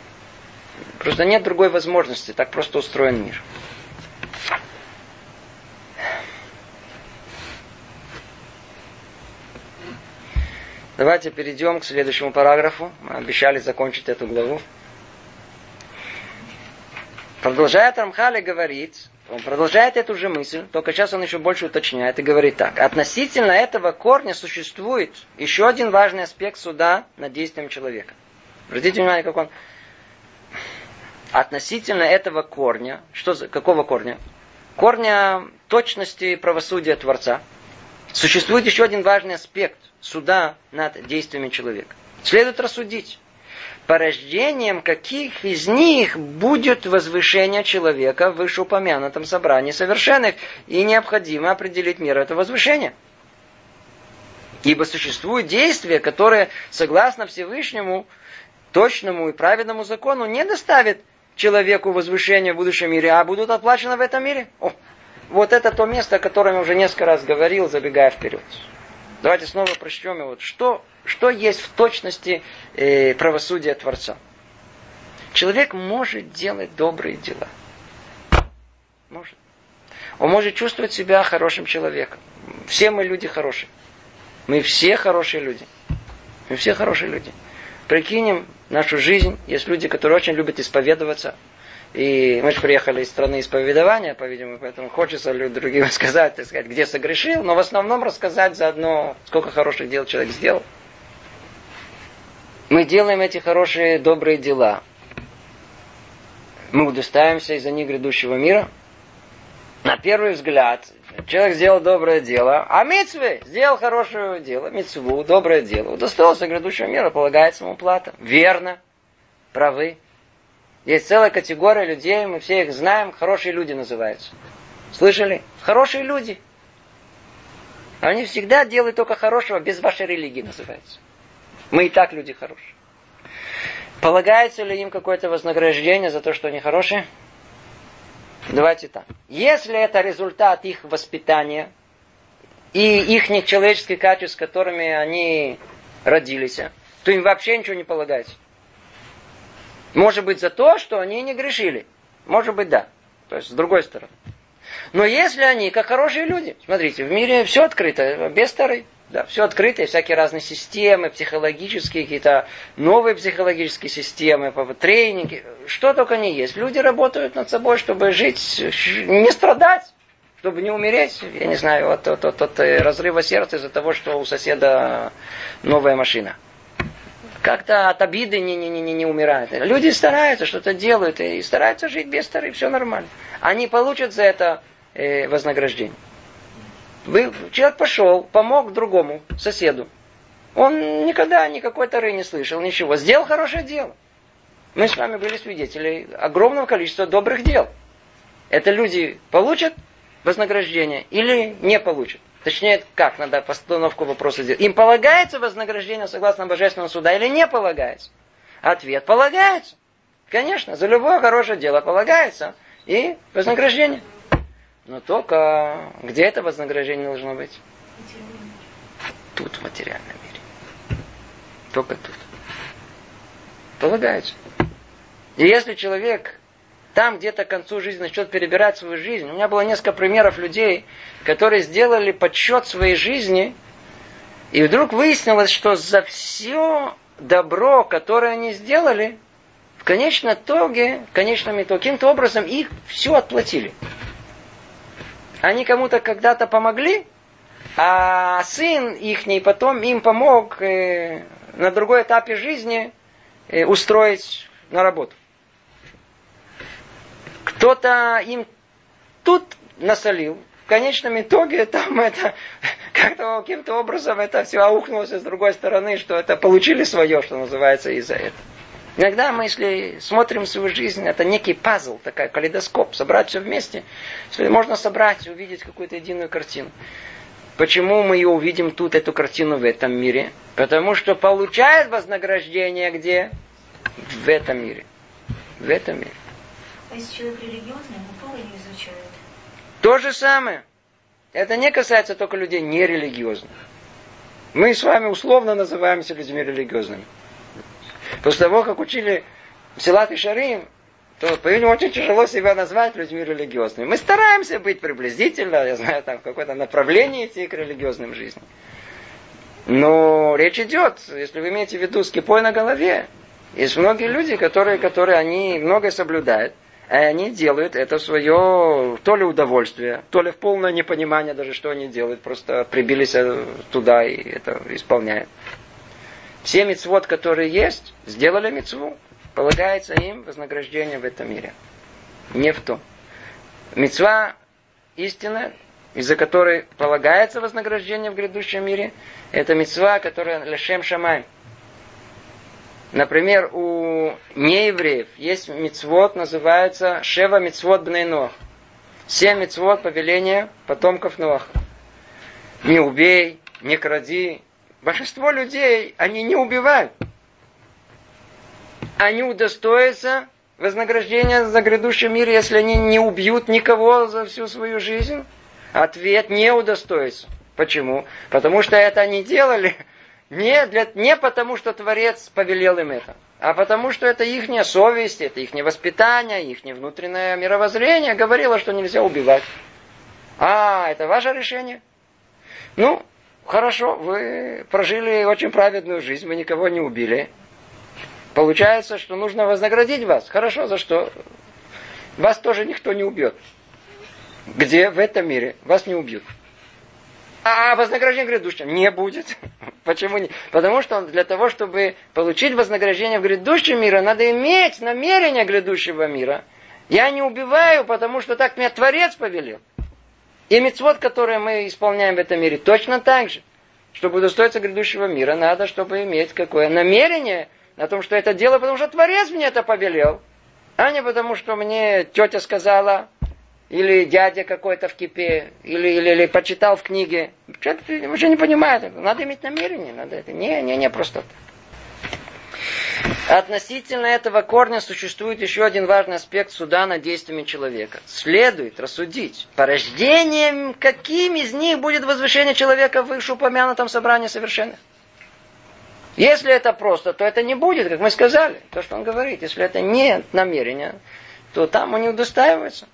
Просто нет другой возможности, так просто устроен мир. Давайте перейдем к следующему параграфу. Мы обещали закончить эту главу. Продолжает Рамхали говорить, он продолжает эту же мысль, только сейчас он еще больше уточняет и говорит так. Относительно этого корня существует еще один важный аспект суда над действием человека. Обратите внимание, как он относительно этого корня, что за, какого корня? Корня точности правосудия Творца. Существует еще один важный аспект суда над действиями человека. Следует рассудить, порождением каких из них будет возвышение человека в вышеупомянутом собрании совершенных, и необходимо определить меру этого возвышения. Ибо существуют действия, которые, согласно Всевышнему, точному и праведному закону, не доставят человеку возвышение в будущем мире, а будут оплачены в этом мире. О, вот это то место, о котором я уже несколько раз говорил, забегая вперед. Давайте снова прочтем его. Что, что есть в точности э, правосудия Творца? Человек может делать добрые дела. Может. Он может чувствовать себя хорошим человеком. Все мы люди хорошие. Мы все хорошие люди. Мы все хорошие люди. Прикинем нашу жизнь. Есть люди, которые очень любят исповедоваться. И мы же приехали из страны исповедования, по-видимому, поэтому хочется другим сказать, так сказать, где согрешил, но в основном рассказать заодно, сколько хороших дел человек сделал. Мы делаем эти хорошие, добрые дела. Мы удостаиваемся из-за них грядущего мира. На первый взгляд, Человек сделал доброе дело, а митцвы сделал хорошее дело, митцву, доброе дело. Удостоился грядущего мира, полагается ему плата. Верно, правы. Есть целая категория людей, мы все их знаем, хорошие люди называются. Слышали? Хорошие люди. Они всегда делают только хорошего, без вашей религии называется. Мы и так люди хорошие. Полагается ли им какое-то вознаграждение за то, что они хорошие? Давайте так. Если это результат их воспитания, и их человеческих качеств, с которыми они родились, то им вообще ничего не полагается. Может быть за то, что они не грешили. Может быть, да. То есть, с другой стороны. Но если они, как хорошие люди, смотрите, в мире все открыто, без старой, да, все открыто, всякие разные системы, психологические, какие-то новые психологические системы, тренинги, что только не есть. Люди работают над собой, чтобы жить, не страдать, чтобы не умереть, я не знаю, от, от, от, от разрыва сердца из-за того, что у соседа новая машина как-то от обиды не, не, не, не умирают. Люди стараются, что-то делают и стараются жить без старых, все нормально. Они получат за это э, вознаграждение. Вы, человек пошел, помог другому, соседу. Он никогда никакой тары не слышал, ничего. Сделал хорошее дело. Мы с вами были свидетели огромного количества добрых дел. Это люди получат вознаграждение или не получат. Точнее, как надо постановку вопроса сделать. Им полагается вознаграждение согласно Божественного суда или не полагается? Ответ полагается. Конечно, за любое хорошее дело полагается. И вознаграждение. Но только где это вознаграждение должно быть? Тут, в материальном мире. Только тут. Полагается. И если человек там где-то к концу жизни начнет перебирать свою жизнь. У меня было несколько примеров людей, которые сделали подсчет своей жизни, и вдруг выяснилось, что за все добро, которое они сделали, в конечном итоге, в конечном итоге, каким-то образом их все отплатили. Они кому-то когда-то помогли, а сын их потом им помог э, на другой этапе жизни э, устроить на работу. Кто-то им тут насолил. В конечном итоге там это как-то каким-то образом это все аухнулось с другой стороны, что это получили свое, что называется, из-за этого. Иногда мы, если смотрим свою жизнь, это некий пазл, такой калейдоскоп, собрать все вместе. Если можно собрать, увидеть какую-то единую картину. Почему мы ее увидим тут, эту картину в этом мире? Потому что получает вознаграждение где? В этом мире. В этом мире. То же самое. Это не касается только людей нерелигиозных. Мы с вами условно называемся людьми религиозными. После того, как учили Силат и Шарим, то, по-видимому, очень тяжело себя назвать людьми религиозными. Мы стараемся быть приблизительно, я знаю, там, в какое-то направление идти к религиозным жизням. Но речь идет, если вы имеете в виду с кипой на голове, есть многие люди, которые, которые они многое соблюдают, и они делают это свое то ли удовольствие, то ли в полное непонимание даже, что они делают. Просто прибились э, туда и это исполняют. Все мецвод, которые есть, сделали мецву. Полагается им вознаграждение в этом мире. Не в том. Мецва истина, из-за которой полагается вознаграждение в грядущем мире, это мецва, которая лешем шамай. Например, у неевреев есть мицвод, называется Шева мицвод Бнейнох. Семь мицвод повеления потомков Ноаха. Не убей, не кради. Большинство людей, они не убивают. Они удостоятся вознаграждения за грядущий мир, если они не убьют никого за всю свою жизнь. Ответ не удостоится. Почему? Потому что это они делали не, для, не потому, что Творец повелел им это, а потому, что это их совесть, это их воспитание, их внутреннее мировоззрение говорило, что нельзя убивать. А, это ваше решение? Ну, хорошо, вы прожили очень праведную жизнь, вы никого не убили. Получается, что нужно вознаградить вас. Хорошо, за что? Вас тоже никто не убьет. Где в этом мире вас не убьют. А вознаграждение грядущем не будет. Почему не? Потому что для того, чтобы получить вознаграждение в грядущем мире, надо иметь намерение грядущего мира. Я не убиваю, потому что так меня Творец повелел. И мецвод, который мы исполняем в этом мире, точно так же. Чтобы удостоиться грядущего мира, надо, чтобы иметь какое намерение на том, что это дело, потому что Творец мне это повелел. А не потому, что мне тетя сказала, или дядя какой-то в кипе, или, или, или почитал в книге. Человек вообще не понимает. Надо иметь намерение, надо это. Не, не, не просто так. Относительно этого корня существует еще один важный аспект суда над действиями человека. Следует рассудить, порождением каким из них будет возвышение человека в вышеупомянутом собрании совершенных. Если это просто, то это не будет, как мы сказали, то, что он говорит. Если это не намерение, то там он не удостаивается.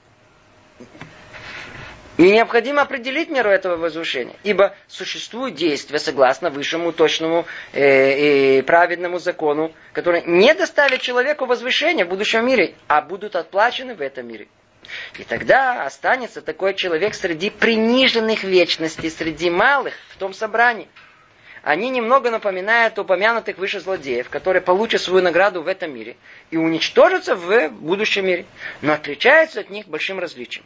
И необходимо определить меру этого возвышения. Ибо существуют действия, согласно высшему, точному э, и праведному закону, которые не доставят человеку возвышения в будущем мире, а будут отплачены в этом мире. И тогда останется такой человек среди приниженных вечностей, среди малых в том собрании. Они немного напоминают упомянутых выше злодеев, которые получат свою награду в этом мире и уничтожатся в будущем мире, но отличаются от них большим различием.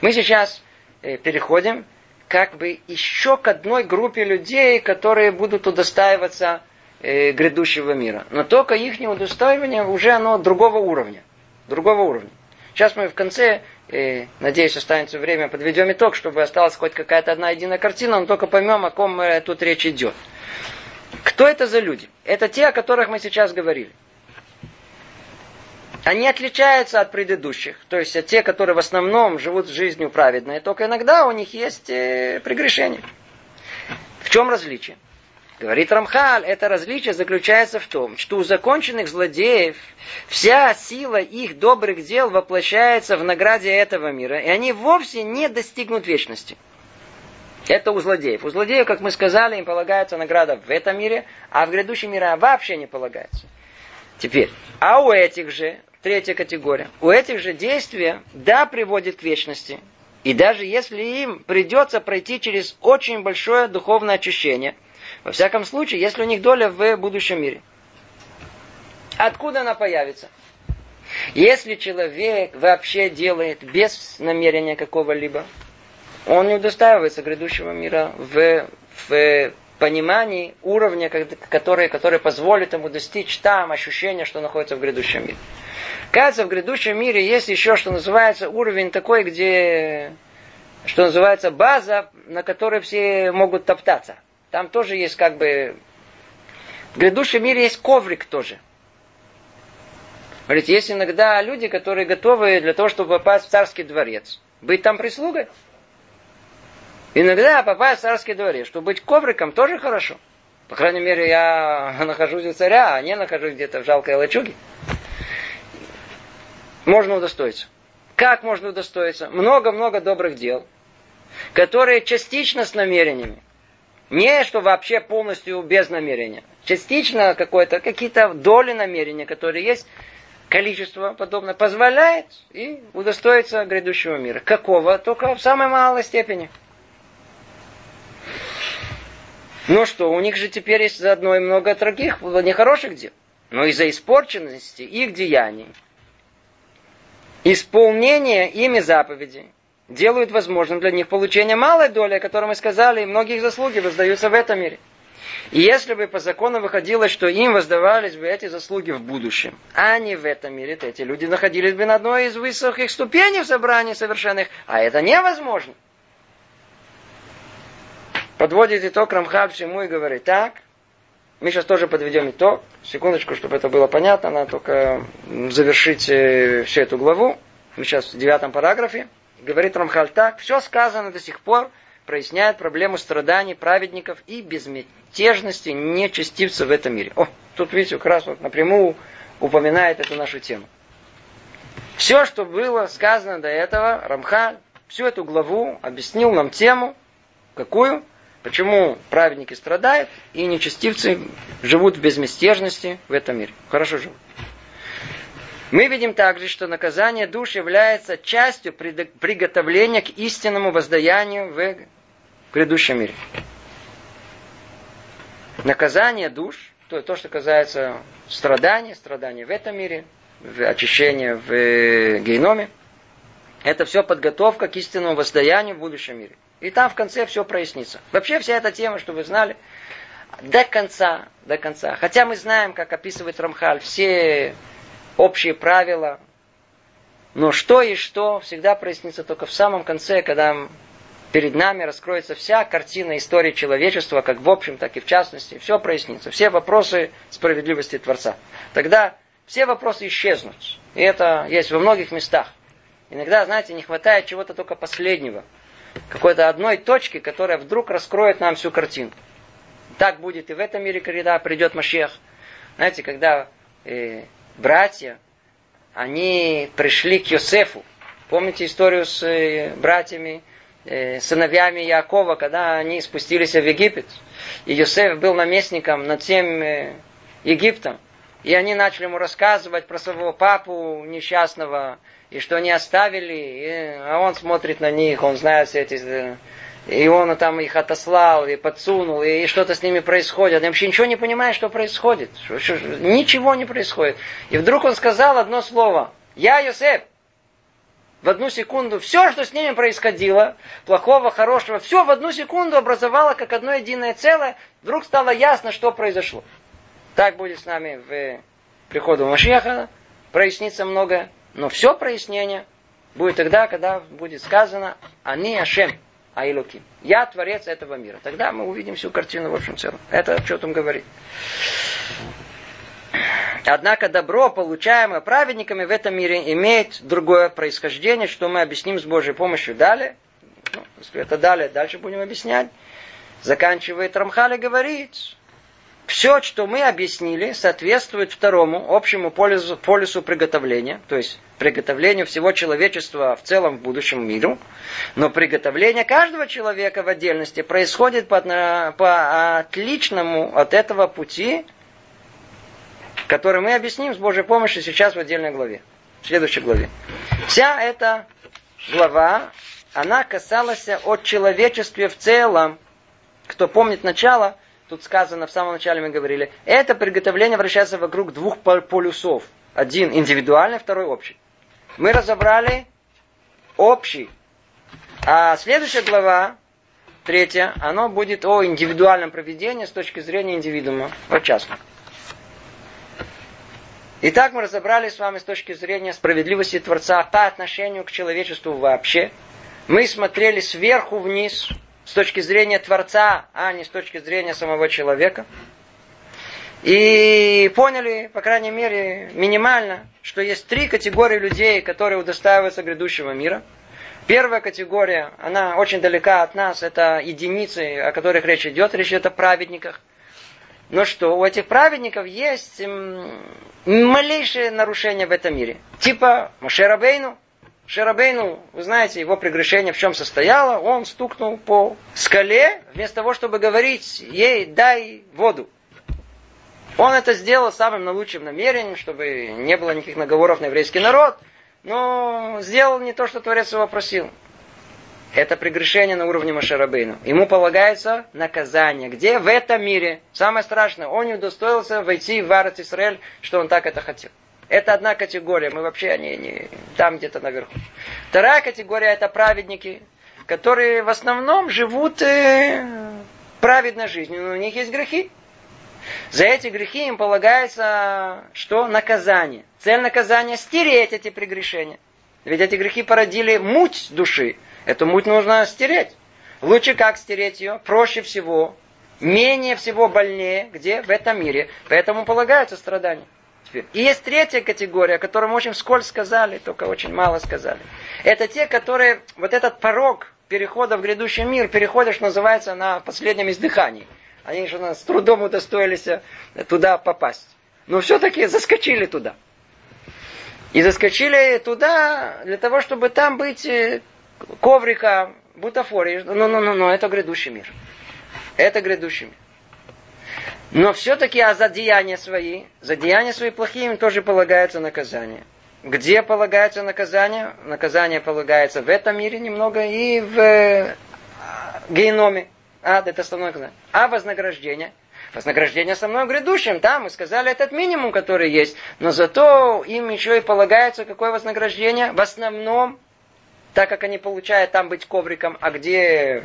Мы сейчас э, переходим как бы еще к одной группе людей, которые будут удостаиваться э, грядущего мира. Но только их удостаивание уже оно другого уровня. Другого уровня. Сейчас мы в конце, э, надеюсь, останется время, подведем итог, чтобы осталась хоть какая-то одна единая картина, но только поймем, о ком э, тут речь идет. Кто это за люди? Это те, о которых мы сейчас говорили. Они отличаются от предыдущих, то есть от тех, которые в основном живут жизнью праведной, только иногда у них есть э, прегрешения. В чем различие? Говорит Рамхаль, это различие заключается в том, что у законченных злодеев вся сила их добрых дел воплощается в награде этого мира, и они вовсе не достигнут вечности. Это у злодеев. У злодеев, как мы сказали, им полагается награда в этом мире, а в грядущем мире вообще не полагается. Теперь, а у этих же Третья категория. У этих же действия, да, приводит к вечности. И даже если им придется пройти через очень большое духовное очищение, во всяком случае, если у них доля в будущем мире. Откуда она появится? Если человек вообще делает без намерения какого-либо, он не удостаивается грядущего мира в, в понимании уровня, который, который позволит ему достичь там ощущения, что находится в грядущем мире. Кажется, в грядущем мире есть еще, что называется, уровень такой, где, что называется, база, на которой все могут топтаться. Там тоже есть как бы... В грядущем мире есть коврик тоже. Говорите, есть иногда люди, которые готовы для того, чтобы попасть в царский дворец, быть там прислугой. Иногда попасть в царский дворец, чтобы быть ковриком, тоже хорошо. По крайней мере, я нахожусь у царя, а не нахожусь где-то в жалкой лачуге можно удостоиться. Как можно удостоиться? Много-много добрых дел, которые частично с намерениями. Не, что вообще полностью без намерения. Частично какое-то, какие-то доли намерения, которые есть, количество подобное, позволяет и удостоиться грядущего мира. Какого? Только в самой малой степени. Ну что, у них же теперь есть заодно и много других нехороших дел. Но из-за испорченности их деяний Исполнение ими заповедей делают возможным для них получение малой доли, о которой мы сказали, и многих заслуги воздаются в этом мире. И если бы по закону выходило, что им воздавались бы эти заслуги в будущем, а не в этом мире, то эти люди находились бы на одной из высоких ступеней в собрании совершенных, а это невозможно. Подводит итог Рамхаль всему и говорит, так, мы сейчас тоже подведем итог. Секундочку, чтобы это было понятно. Надо только завершить э, всю эту главу. Мы сейчас в девятом параграфе. Говорит Рамхаль так. Все сказано до сих пор проясняет проблему страданий праведников и безмятежности нечестивцев в этом мире. О, тут видите, как раз вот напрямую упоминает эту нашу тему. Все, что было сказано до этого, Рамхаль всю эту главу объяснил нам тему, какую? Почему праведники страдают и нечестивцы живут в безмятежности в этом мире? Хорошо живут. Мы видим также, что наказание душ является частью приготовления к истинному воздаянию в грядущем мире. Наказание душ, то, то что касается страдания, страдания в этом мире, очищения в геноме, это все подготовка к истинному воздаянию в будущем мире. И там в конце все прояснится. Вообще вся эта тема, чтобы вы знали, до конца, до конца. Хотя мы знаем, как описывает Рамхаль, все общие правила, но что и что всегда прояснится только в самом конце, когда перед нами раскроется вся картина истории человечества, как в общем, так и в частности. Все прояснится. Все вопросы справедливости Творца. Тогда все вопросы исчезнут. И это есть во многих местах. Иногда, знаете, не хватает чего-то только последнего. Какой-то одной точки, которая вдруг раскроет нам всю картину. Так будет и в этом мире, когда придет Машех. Знаете, когда э, братья, они пришли к Йосефу. Помните историю с э, братьями, э, сыновьями Якова, когда они спустились в Египет? И Йосеф был наместником над всем э, Египтом. И они начали ему рассказывать про своего папу несчастного, и что они оставили, и, а он смотрит на них, он знает все эти... Э, и он там их отослал, и подсунул, и что-то с ними происходит. Они вообще ничего не понимают, что происходит. Ничего не происходит. И вдруг он сказал одно слово. Я Йосеф. В одну секунду все, что с ними происходило, плохого, хорошего, все в одну секунду образовало как одно единое целое. Вдруг стало ясно, что произошло. Так будет с нами в приходу Машеха, прояснится многое. Но все прояснение будет тогда, когда будет сказано «Они Ашем Айлуки». Я творец этого мира. Тогда мы увидим всю картину в общем целом. Это что там говорит. Однако добро, получаемое праведниками в этом мире, имеет другое происхождение, что мы объясним с Божьей помощью далее. Ну, это далее, дальше будем объяснять. Заканчивает Рамхали говорить, все, что мы объяснили, соответствует второму общему полюсу, полюсу приготовления, то есть приготовлению всего человечества в целом в будущем миру, но приготовление каждого человека в отдельности происходит по, по отличному от этого пути, который мы объясним с Божьей помощью сейчас в отдельной главе, в следующей главе. Вся эта глава, она касалась от человечества в целом. Кто помнит начало, тут сказано, в самом начале мы говорили, это приготовление вращается вокруг двух полюсов. Один индивидуальный, второй общий. Мы разобрали общий. А следующая глава, третья, она будет о индивидуальном проведении с точки зрения индивидуума, вот частном. Итак, мы разобрали с вами с точки зрения справедливости Творца по отношению к человечеству вообще. Мы смотрели сверху вниз, с точки зрения Творца, а не с точки зрения самого человека. И поняли, по крайней мере, минимально, что есть три категории людей, которые удостаиваются грядущего мира. Первая категория, она очень далека от нас, это единицы, о которых речь идет, речь идет о праведниках. Но что, у этих праведников есть малейшее нарушение в этом мире. Типа Машерабейну, Шерабейну, вы знаете, его прегрешение в чем состояло? Он стукнул по скале, вместо того, чтобы говорить ей «дай воду». Он это сделал самым наилучшим намерением, чтобы не было никаких наговоров на еврейский народ, но сделал не то, что Творец его просил. Это прегрешение на уровне Машарабейну. Ему полагается наказание. Где? В этом мире. Самое страшное, он не удостоился войти в Арат Исраэль, что он так это хотел. Это одна категория, мы вообще не, не там где-то наверху. Вторая категория это праведники, которые в основном живут э, праведной жизнью, но у них есть грехи. За эти грехи им полагается что? Наказание. Цель наказания стереть эти прегрешения. Ведь эти грехи породили муть души. Эту муть нужно стереть. Лучше как стереть ее? Проще всего. Менее всего больнее. Где? В этом мире. Поэтому полагаются страдания. И есть третья категория, о которой мы очень вскользь сказали, только очень мало сказали. Это те, которые вот этот порог перехода в грядущий мир переходишь, называется, на последнем издыхании. Они же с трудом удостоились э, туда попасть. Но все-таки заскочили туда. И заскочили туда для того, чтобы там быть э, коврика, бутафории. Ну, ну, ну, ну, это грядущий мир. Это грядущий мир. Но все-таки а за деяния свои, за деяния свои плохие им тоже полагается наказание. Где полагается наказание? Наказание полагается в этом мире немного и в э, геноме. Ад это основное наказание. А вознаграждение? Вознаграждение со мной грядущим. Да, мы сказали этот минимум, который есть. Но зато им еще и полагается какое вознаграждение? В основном так как они получают там быть ковриком, а где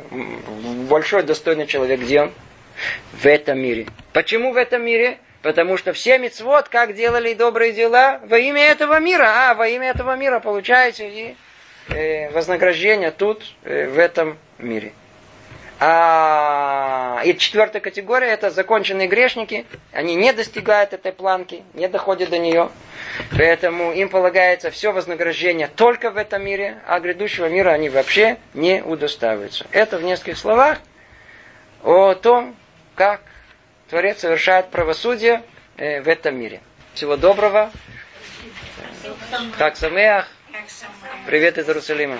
большой достойный человек, где он? В этом мире. Почему в этом мире? Потому что все мецвод, как делали добрые дела, во имя этого мира. А, во имя этого мира, получаете, и э, вознаграждение тут, э, в этом мире. А, и четвертая категория это законченные грешники. Они не достигают этой планки, не доходят до нее. Поэтому им полагается все вознаграждение только в этом мире, а грядущего мира они вообще не удостаиваются. Это в нескольких словах о том, как Творец совершает правосудие э, в этом мире. Всего доброго. Как самеах. Привет из Иерусалима.